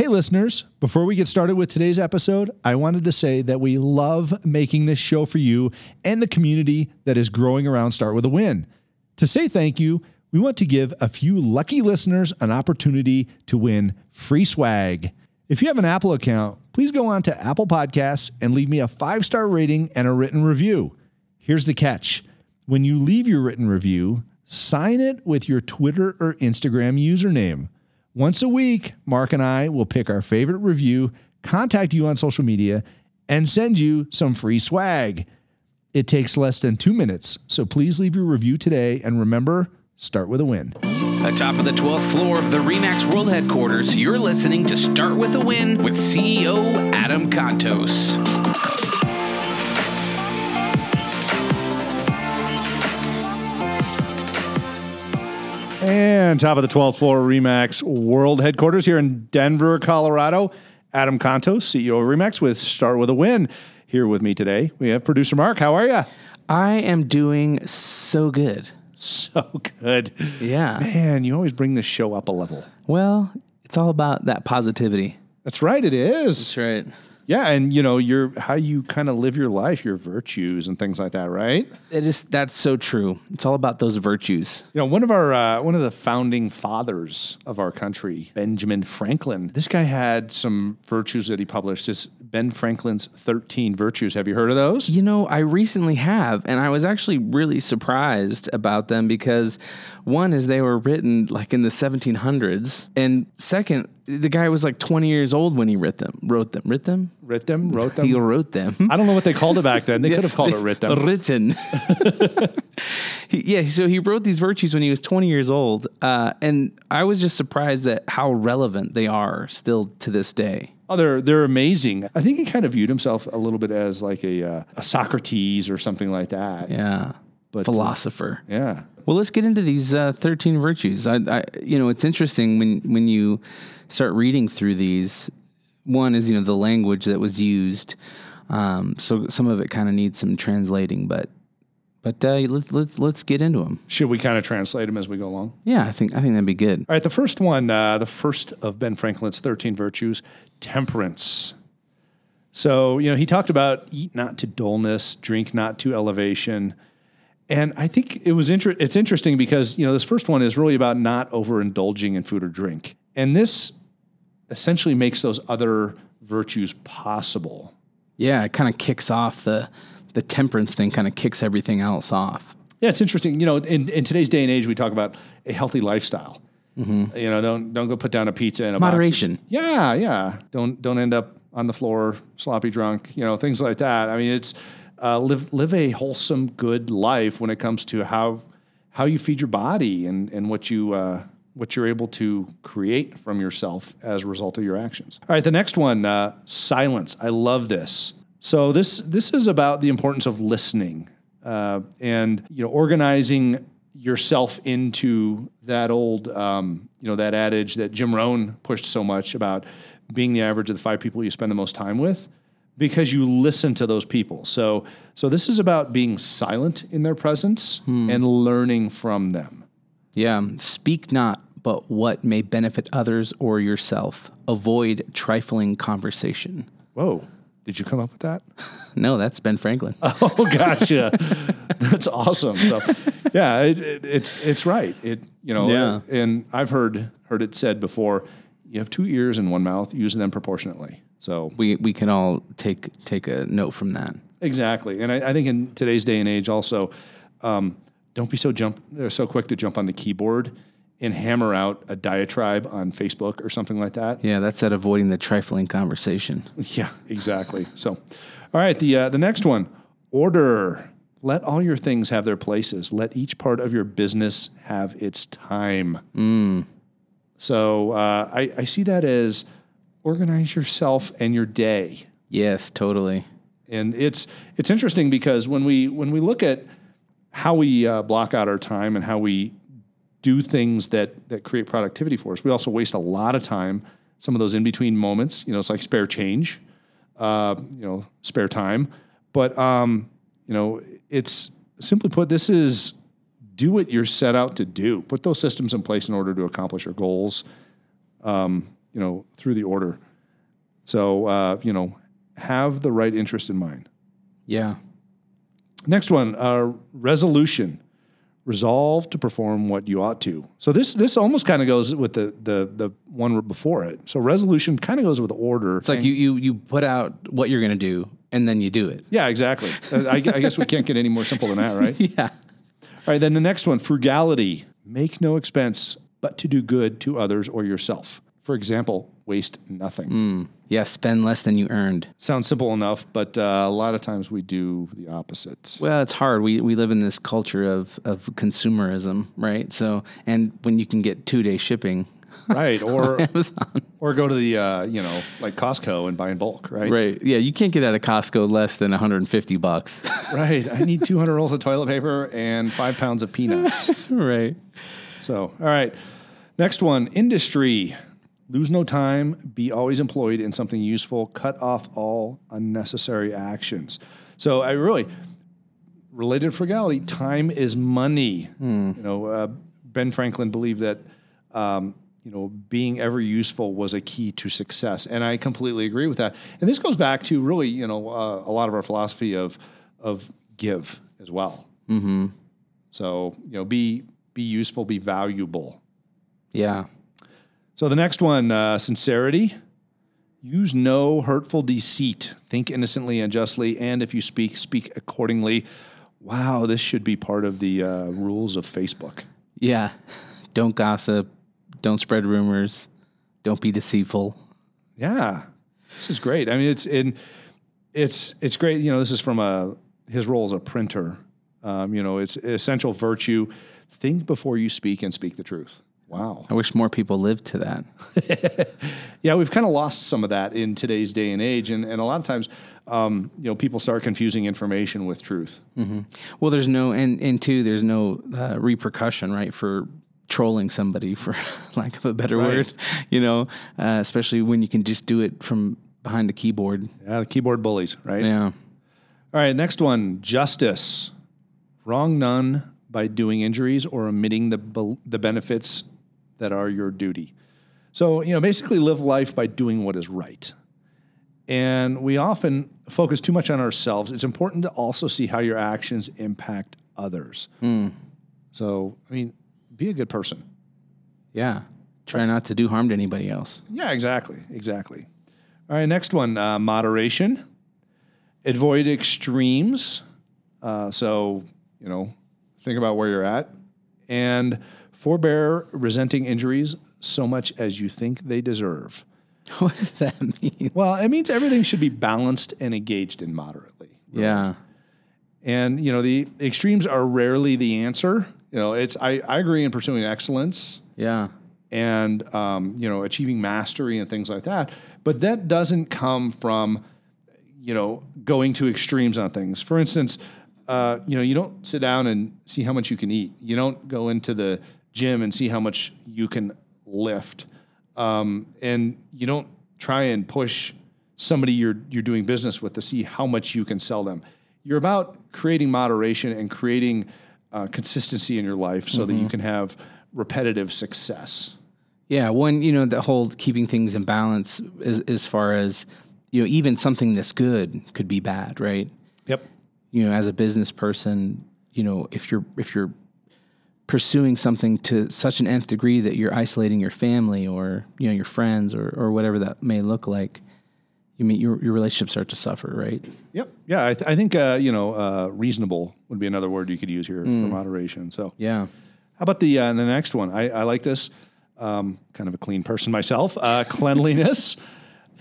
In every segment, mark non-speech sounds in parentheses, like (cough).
Hey, listeners, before we get started with today's episode, I wanted to say that we love making this show for you and the community that is growing around Start With a Win. To say thank you, we want to give a few lucky listeners an opportunity to win free swag. If you have an Apple account, please go on to Apple Podcasts and leave me a five star rating and a written review. Here's the catch when you leave your written review, sign it with your Twitter or Instagram username. Once a week, Mark and I will pick our favorite review, contact you on social media, and send you some free swag. It takes less than two minutes, so please leave your review today and remember, start with a win. Atop of the 12th floor of the REMAX World Headquarters, you're listening to Start With a Win with CEO Adam Contos. And top of the 12th floor Remax World Headquarters here in Denver, Colorado. Adam Contos, CEO of Remax, with Start with a Win. Here with me today, we have producer Mark. How are you? I am doing so good. So good. Yeah. Man, you always bring the show up a level. Well, it's all about that positivity. That's right, it is. That's right. Yeah, and you know, your how you kind of live your life, your virtues and things like that, right? It is that's so true. It's all about those virtues. You know, one of our uh, one of the founding fathers of our country, Benjamin Franklin. This guy had some virtues that he published. This Ben Franklin's 13 virtues. Have you heard of those? You know, I recently have, and I was actually really surprised about them because one is they were written like in the 1700s, and second, the guy was like 20 years old when he wrote them. Wrote them. Wrote them. Writ them, wrote them. He wrote them. I don't know what they called it back then. They (laughs) could have called it writ them. Written. (laughs) He- yeah, so he wrote these virtues when he was 20 years old, uh, and I was just surprised at how relevant they are still to this day. Oh, they're they're amazing. I think he kind of viewed himself a little bit as like a uh, a Socrates or something like that. Yeah, But, uh, philosopher. Yeah. Well, let's get into these uh, 13 virtues. I, I, you know, it's interesting when when you start reading through these. One is you know the language that was used, um, so some of it kind of needs some translating, but but uh, let's let's let's get into them. Should we kind of translate them as we go along? Yeah, I think I think that'd be good. All right, the first one, uh, the first of Ben Franklin's 13 virtues, temperance. So, you know, he talked about eat not to dullness, drink not to elevation. And I think it was inter- it's interesting because, you know, this first one is really about not overindulging in food or drink. And this essentially makes those other virtues possible. Yeah, it kind of kicks off the the temperance thing. Kind of kicks everything else off. Yeah, it's interesting. You know, in, in today's day and age, we talk about a healthy lifestyle. You know, don't don't go put down a pizza in a box. Moderation. Yeah, yeah. Don't don't end up on the floor sloppy drunk. You know, things like that. I mean, it's uh, live live a wholesome, good life when it comes to how how you feed your body and and what you uh, what you're able to create from yourself as a result of your actions. All right, the next one, uh, silence. I love this. So this this is about the importance of listening uh, and you know organizing yourself into that old um, you know that adage that Jim Rohn pushed so much about being the average of the five people you spend the most time with because you listen to those people. So so this is about being silent in their presence and learning from them. Yeah, speak not, but what may benefit others or yourself. Avoid trifling conversation. Whoa. Did you come up with that? (laughs) No, that's Ben Franklin. (laughs) Oh, gotcha. (laughs) That's awesome. So, yeah, it, it, it's it's right. It you know, Yeah. and I've heard heard it said before. You have two ears and one mouth. Use them proportionately. So we we can all take take a note from that. exactly, and I, I think in today's day and age, also, um, don't be so jump so quick to jump on the keyboard and hammer out a diatribe on Facebook or something like that. Yeah, that's at avoiding the trifling conversation. (laughs) Yeah, exactly. So, all right, the uh, the next one, order. Let all your things have their places. Let each part of your business have its time. So uh, I, I see that as organize yourself and your day. Yes, totally. And it's it's interesting because when we when we look at how we uh, block out our time and how we do things that that create productivity for us, we also waste a lot of time. Some of those in between moments, you know, it's like spare change, uh, you know, spare time. But um, you know, it's simply put, this is do what you're set out to do. Put those systems in place in order to accomplish your goals. Um, you know, through the order. So, uh, you know, have the right interest in mind. Yeah. Next one, uh, resolution. Resolve to perform what you ought to. So this this almost kind of goes with the the the one before it. So resolution kind of goes with order. It's like you you you put out what you're going to do and then you do it. yeah, exactly. (laughs) I, I guess we can't get any more simple than that, right? (laughs) Yeah. All right, then the next one, frugality. Make no expense but to do good to others or yourself. For example, waste nothing. Hmm. Yeah, spend less than you earned. Sounds simple enough, but uh, a lot of times we do the opposite. Well, it's hard. We we live in this culture of of consumerism, right? So, and when you can get 2-day shipping (laughs) Right, or Amazon. or go to the uh, you know like Costco and buy in bulk, right? Right. Yeah, you can't get out of Costco less than 150 bucks. (laughs) Right. I need 200 rolls of toilet paper and five pounds of peanuts. (laughs) right. So, all right. Next one industry. Lose no time. Be always employed in something useful. Cut off all unnecessary actions. So, I really, related to frugality, time is money. You know, uh, Ben Franklin believed that, um, you know, being ever useful was a key to success. And I completely agree with that. And this goes back to really, you know, uh, a lot of our philosophy of, of give as well. So, you know, be, be useful, be valuable. Yeah. So the next one, uh, sincerity. Use no hurtful deceit. Think innocently and justly, and if you speak, speak accordingly. Wow, this should be part of the uh, rules of Facebook. Yeah. (laughs) Don't gossip. Don't spread rumors. Don't be deceitful. Yeah, this is great. I mean, it's in, it's it's great. You know, this is from a his role as a printer. Um, you know, it's essential virtue. Think before you speak and speak the truth. Wow. I wish more people lived to that. (laughs) Yeah, we've kind of lost some of that in today's day and age, and, and a lot of times, um, you know, people start confusing information with truth. Well, there's no, and, and two, there's no uh, repercussion, right, for trolling somebody, for (laughs) lack of a better Right. word, you know, uh, especially when you can just do it from behind a keyboard. Yeah, the keyboard bullies, right? Yeah. All right, next one, justice. Wrong none by doing injuries or omitting the the benefits that are your duty. So, you know, basically live life by doing what is right. And we often focus too much on ourselves. It's important to also see how your actions impact others. So, I mean, be a good person. Yeah. Try not to do harm to anybody else. Yeah, exactly, exactly. All right, next one, uh, moderation. Avoid extremes. Uh, so you know, think about where you're at, and forbear resenting injuries so much as you think they deserve. (laughs) What does that mean? Well, it means everything should be balanced and engaged in moderately. Yeah. And you know, the extremes are rarely the answer. You know, it's I, I agree in pursuing excellence Yeah. and um, you know achieving mastery and things like that but that doesn't come from you know going to extremes on things for instance uh, you know you don't sit down and see how much you can eat you don't go into the gym and see how much you can lift um, and you don't try and push somebody you're you're doing business with to see how much you can sell them you're about creating moderation and creating uh, consistency in your life so that you can have repetitive success Yeah, one, you know, the whole keeping things in balance as, as far as, you know, even something that's good could be bad, right? Yep. You know, as a business person, you know, if you're if you're pursuing something to such an nth degree that you're isolating your family or, you know, your friends or or whatever that may look like, you mean your your relationships start to suffer, right? Yep. Yeah, I, th- I think uh, you know uh, reasonable would be another word you could use here for moderation. So, Yeah. how about the uh, the next one? I, I like this. Um, kind of a clean person myself. Uh, (laughs) cleanliness.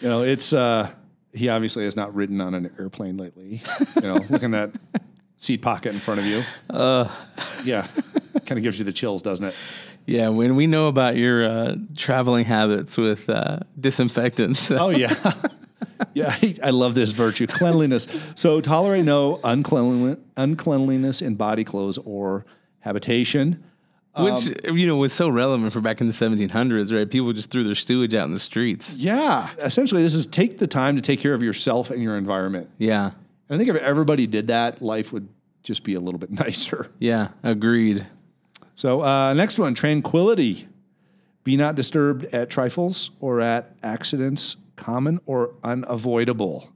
you know, it's uh, he obviously has not ridden on an airplane lately. You know, look in that (laughs) seat pocket in front of you. Uh. Yeah, (laughs) kind of gives you the chills, doesn't it? Yeah, when we know about your uh, traveling habits with uh, disinfectants. Oh yeah. (laughs) Yeah, I, love this virtue, cleanliness. So tolerate no uncleanliness, uncleanliness in body clothes or habitation. Which you know was so relevant for back in the 1700s, right? People just threw their sewage out in the streets. Yeah, essentially, this is take the time to take care of yourself and your environment. Yeah, And I think if everybody did that, life would just be a little bit (laughs) nicer. yeah, agreed. So uh, next one, tranquility. Be not disturbed at trifles or at accidents, common or unavoidable.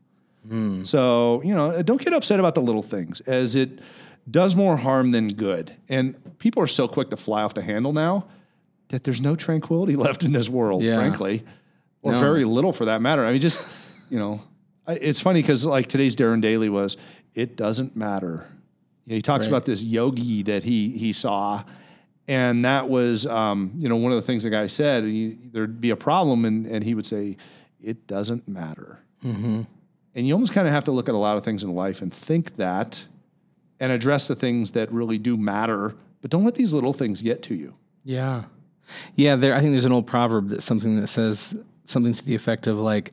So, you know, don't get upset about the little things as it does more harm than good. And people are so quick to fly off the handle now that there's no tranquility (laughs) left in this world, Yeah. frankly, or No. very little for that matter. I mean, just, you know, it's funny because like today's Darren Daily was, it doesn't matter. You know, he talks Right. about this yogi that he he saw, and that was, um, you know, one of the things the guy said. He, there'd be a problem, and and he would say, it doesn't matter. And you almost kind of have to look at a lot of things in life and think that, and address the things that really do matter. But don't let these little things get to you. Yeah. Yeah, there I think there's an old proverb that's something that says something to the effect of like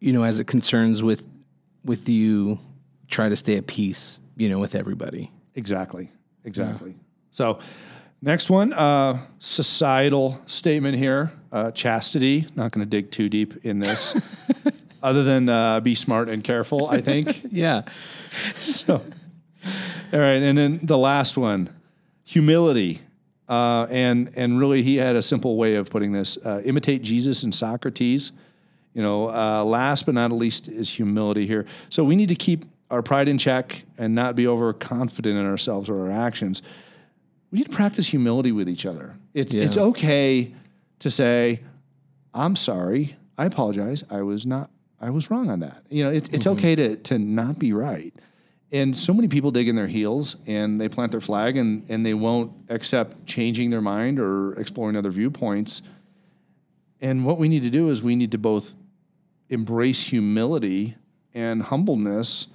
you know, as it concerns with with you try to stay at peace, you know, with everybody. Exactly. Exactly. So, next one, uh, societal statement here: uh, chastity. Not going to dig too deep in this, (laughs) other than uh, be smart and careful. I think. (laughs) Yeah. (laughs) so, all right, and then the last one, humility. Uh, and and really, he had a simple way of putting this: uh, imitate Jesus and Socrates. You know, uh, last but not least is humility here. So we need to keep our pride in check and not be overconfident in ourselves or our actions. We need to practice humility with each other. It's Yeah. it's okay to say, "I'm sorry. I apologize. I was not. I was wrong on that." You know, it, it's mm-hmm. okay to to not be right. And so many people dig in their heels and they plant their flag and, and they won't accept changing their mind or exploring other viewpoints. And what we need to do is we need to both embrace humility and humbleness,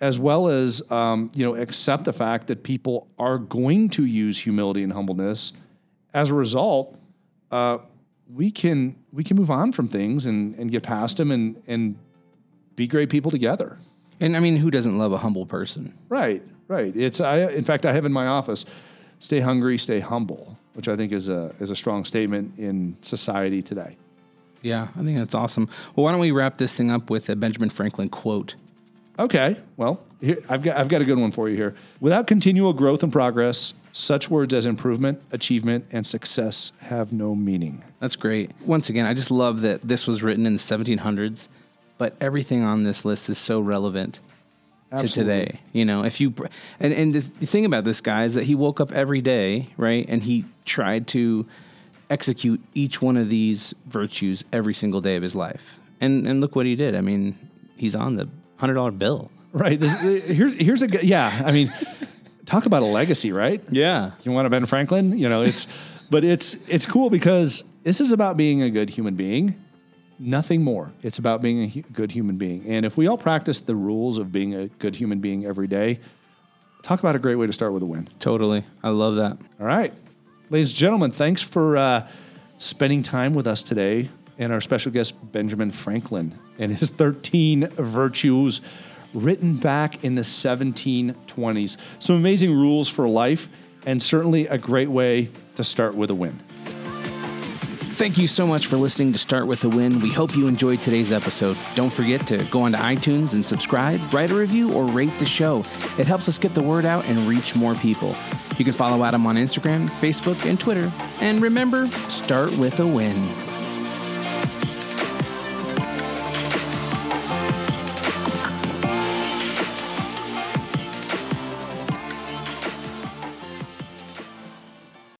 as well as um, you know accept the fact that people are going to use humility and humbleness. As a result, uh, we can we can move on from things and, and get past them and and be great people together. And I mean, who doesn't love a humble person? Right, right. It's I. In fact, I have in my office, "Stay hungry, stay humble," which I think is a is a strong statement in society today. Yeah, I think that's awesome. Well, why don't we wrap this thing up with a Benjamin Franklin quote? Okay, well, here, I've got I've got a good one for you here. Without continual growth and progress, such words as improvement, achievement, and success have no meaning. That's great. Once again, I just love that this was written in the 1700s, but everything on this list is so relevant Absolutely. to today. You know, if you and and the, the thing about this guy is that he woke up every day, right, and he tried to execute each one of these virtues every single day of his life. And and look what he did. I mean, he's on the hundred dollar bill. Right. This, here's here's a good- yeah. I mean, talk about a legacy, right? Yeah. You want a Ben Franklin? You know, it's but it's it's cool because this is about being a good human being. Nothing more. It's about being a hu- good human being. And if we all practice the rules of being a good human being every day, talk about a great way to start with a win. Totally. I love that. All right. Ladies and gentlemen, thanks for uh, spending time with us today and our special guest, Benjamin Franklin, and his 13 virtues written back in the 1720s. Some amazing rules for life, and certainly a great way to start with a win. Thank you so much for listening to Start With a Win. We hope you enjoyed today's episode. Don't forget to go onto iTunes and subscribe, write a review, or rate the show. It helps us get the word out and reach more people. You can follow Adam on Instagram, Facebook, and Twitter. And remember, start with a win.